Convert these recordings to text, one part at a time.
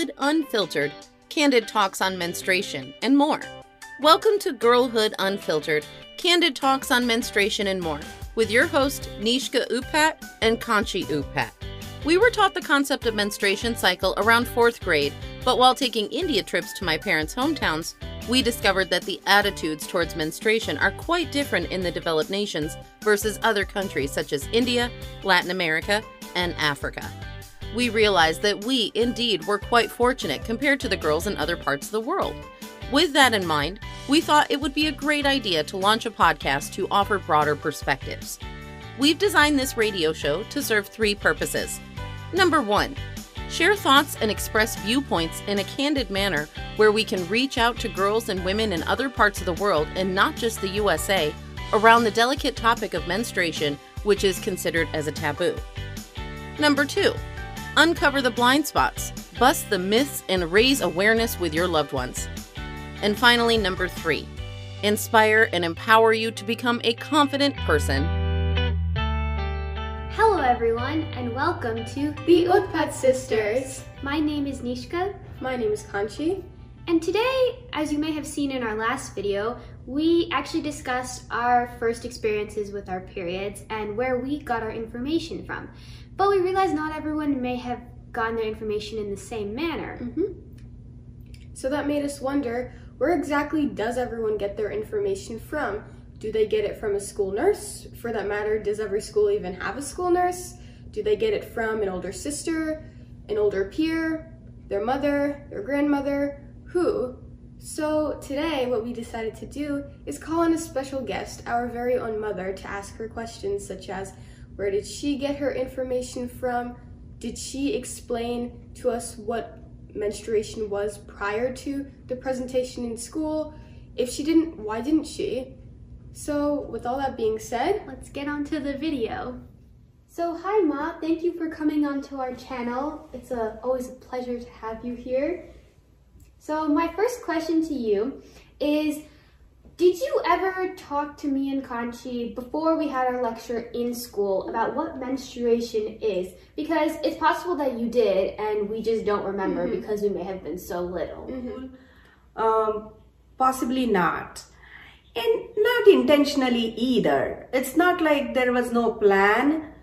Girlhood Unfiltered, candid talks on menstruation, and more. Welcome to Girlhood Unfiltered, candid talks on menstruation and more, with your host, Nishka Utpat and Kanchi Utpat. We were taught the concept of menstruation cycle around fourth grade, but while taking India trips to my parents' hometowns, we discovered that the attitudes towards menstruation are quite different in the developed nations versus other countries such as India, Latin America, and Africa. We realized that we, indeed, were quite fortunate compared to the girls in other parts of the world. With that in mind, we thought it would be a great idea to launch a podcast to offer broader perspectives. We've designed this radio show to serve three purposes. Number one, share thoughts and express viewpoints in a candid manner where we can reach out to girls and women in other parts of the world and not just the USA around the delicate topic of menstruation, which is considered as a taboo. Number two, uncover the blind spots, bust the myths, and raise awareness with your loved ones. And finally, number three, inspire and empower you to become a confident person. Hello, everyone, and welcome to The Utpat Sisters. My name is Nishka, My name is Kanchi. and today, as you may have seen in our last video, we actually discussed our first experiences with our periods and where we got our information from. But we realized not everyone may have gotten their information in the same manner. Mm-hmm. So that made us wonder where exactly does everyone get their information from? Do they get it from a school nurse? For that matter, does every school even have a school nurse? Do they get it from an older sister, an older peer, their mother, their grandmother? Who? So today, what we decided to do is call in a special guest, our very own mother, to ask her questions such as where did she get her information from? Did she explain to us what menstruation was prior to the presentation in school? If she didn't, why didn't she? So, with all that being said, Let's get on to the video. So hi Ma, thank you for coming onto our channel. It's a, always a pleasure to have you here. So my first question to you is, did you ever talk to me and Kanchi before we had our lecture in school about what menstruation is? Because it's possible that you did and we just don't remember mm-hmm. because we may have been so little. Mm-hmm. Um, possibly not. And not intentionally either. It's not like there was no plan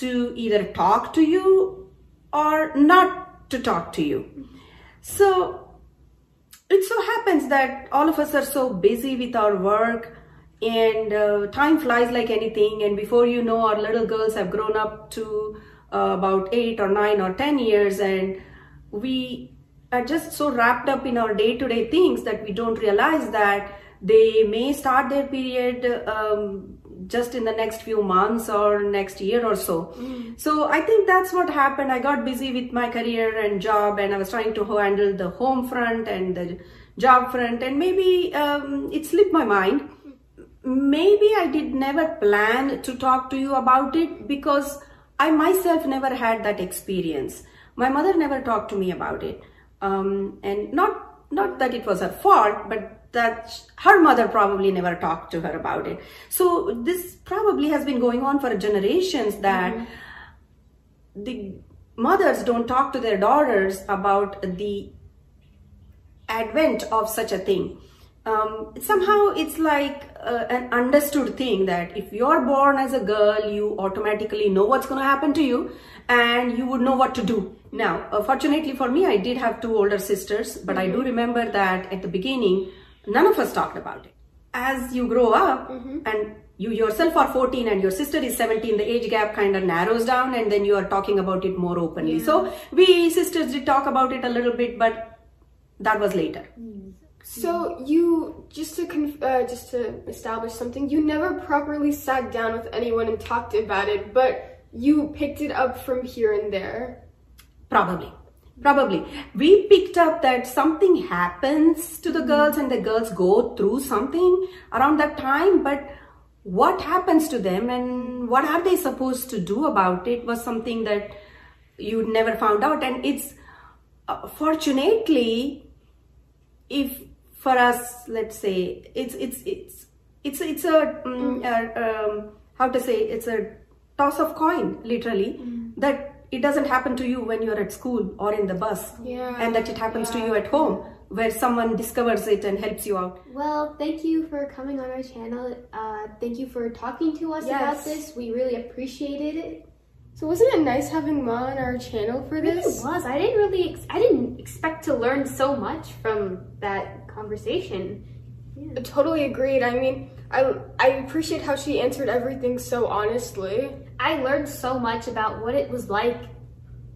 to either talk to you or not to talk to you. Mm-hmm. So it so happens that all of us are so busy with our work and uh, time flies like anything. And before you know our little girls have grown up to uh, about 8 or 9 or 10 years. And we are just so wrapped up in our day-to-day things that we don't realize that they may start their period um, just in the next few months or next year or so. So I think that's what happened. I got busy with my career and job, and I was trying to handle the home front and the job front, and maybe um, it slipped my mind. Maybe I did never plan to talk to you about it because I myself never had that experience. My mother never talked to me about it, um, and not not that it was her fault, but that her mother probably never talked to her about it. So this probably has been going on for generations that the mothers don't talk to their daughters about the advent of such a thing. Um, somehow it's like uh, an understood thing that if you're born as a girl, you automatically know what's going to happen to you and you would know what to do. Now, uh, fortunately for me, I did have two older sisters, but I do remember that at the beginning, none of us talked about it. As you grow up and you yourself are 14 and your sister is 17, the age gap kind of narrows down and then you are talking about it more openly. So we sisters did talk about it a little bit, but that was later. so you just to conf- uh, just to establish something, you never properly sat down with anyone and talked about it, but you picked it up from here and there. Probably. Probably. We picked up that something happens to the girls and the girls go through something around that time, but what happens to them and what are they supposed to do about it was something that you never found out. And it's uh, fortunately, if for us, let's say, it's, it's, it's, it's, it's a, mm, uh, um, how to say, it's a toss of coin, literally, that it doesn't happen to you when you're at school or in the bus. Yeah. And that it happens to you at home where someone discovers it and helps you out. Well, thank you for coming on our channel. Uh, thank you for talking to us Yes. about this. We really appreciated it. So wasn't it nice having Ma on our channel for this? It really was. I didn't really. Ex- I didn't expect to learn so much from that conversation. I totally agreed. I mean, I I appreciate how she answered everything so honestly. I learned so much about what it was like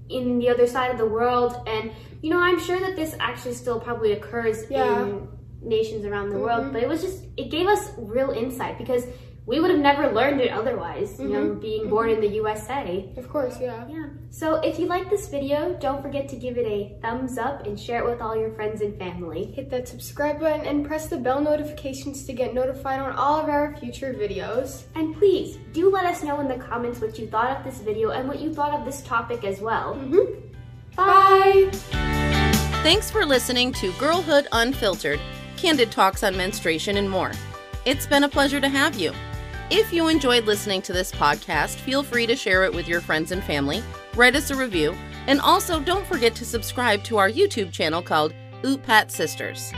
in the other side of the world, and you know, I'm sure that this actually still probably occurs Yeah. in nations around the world. Mm-hmm. But it was just it gave us real insight because we would have never learned it otherwise. You know, mm-hmm. being mm-hmm. born in the USA. Of course, yeah. Yeah. So if you like this video, don't forget to give it a thumbs up and share it with all your friends and family. Hit that subscribe button and press the bell notifications to get notified on all of our future videos. And please do let us know in the comments what you thought of this video and what you thought of this topic as well. Mm-hmm. Bye. Thanks for listening to Girlhood Unfiltered, candid talks on menstruation and more. It's been a pleasure to have you. If you enjoyed listening to this podcast, feel free to share it with your friends and family, write us a review, and also don't forget to subscribe to our YouTube channel called Utpat Sisters.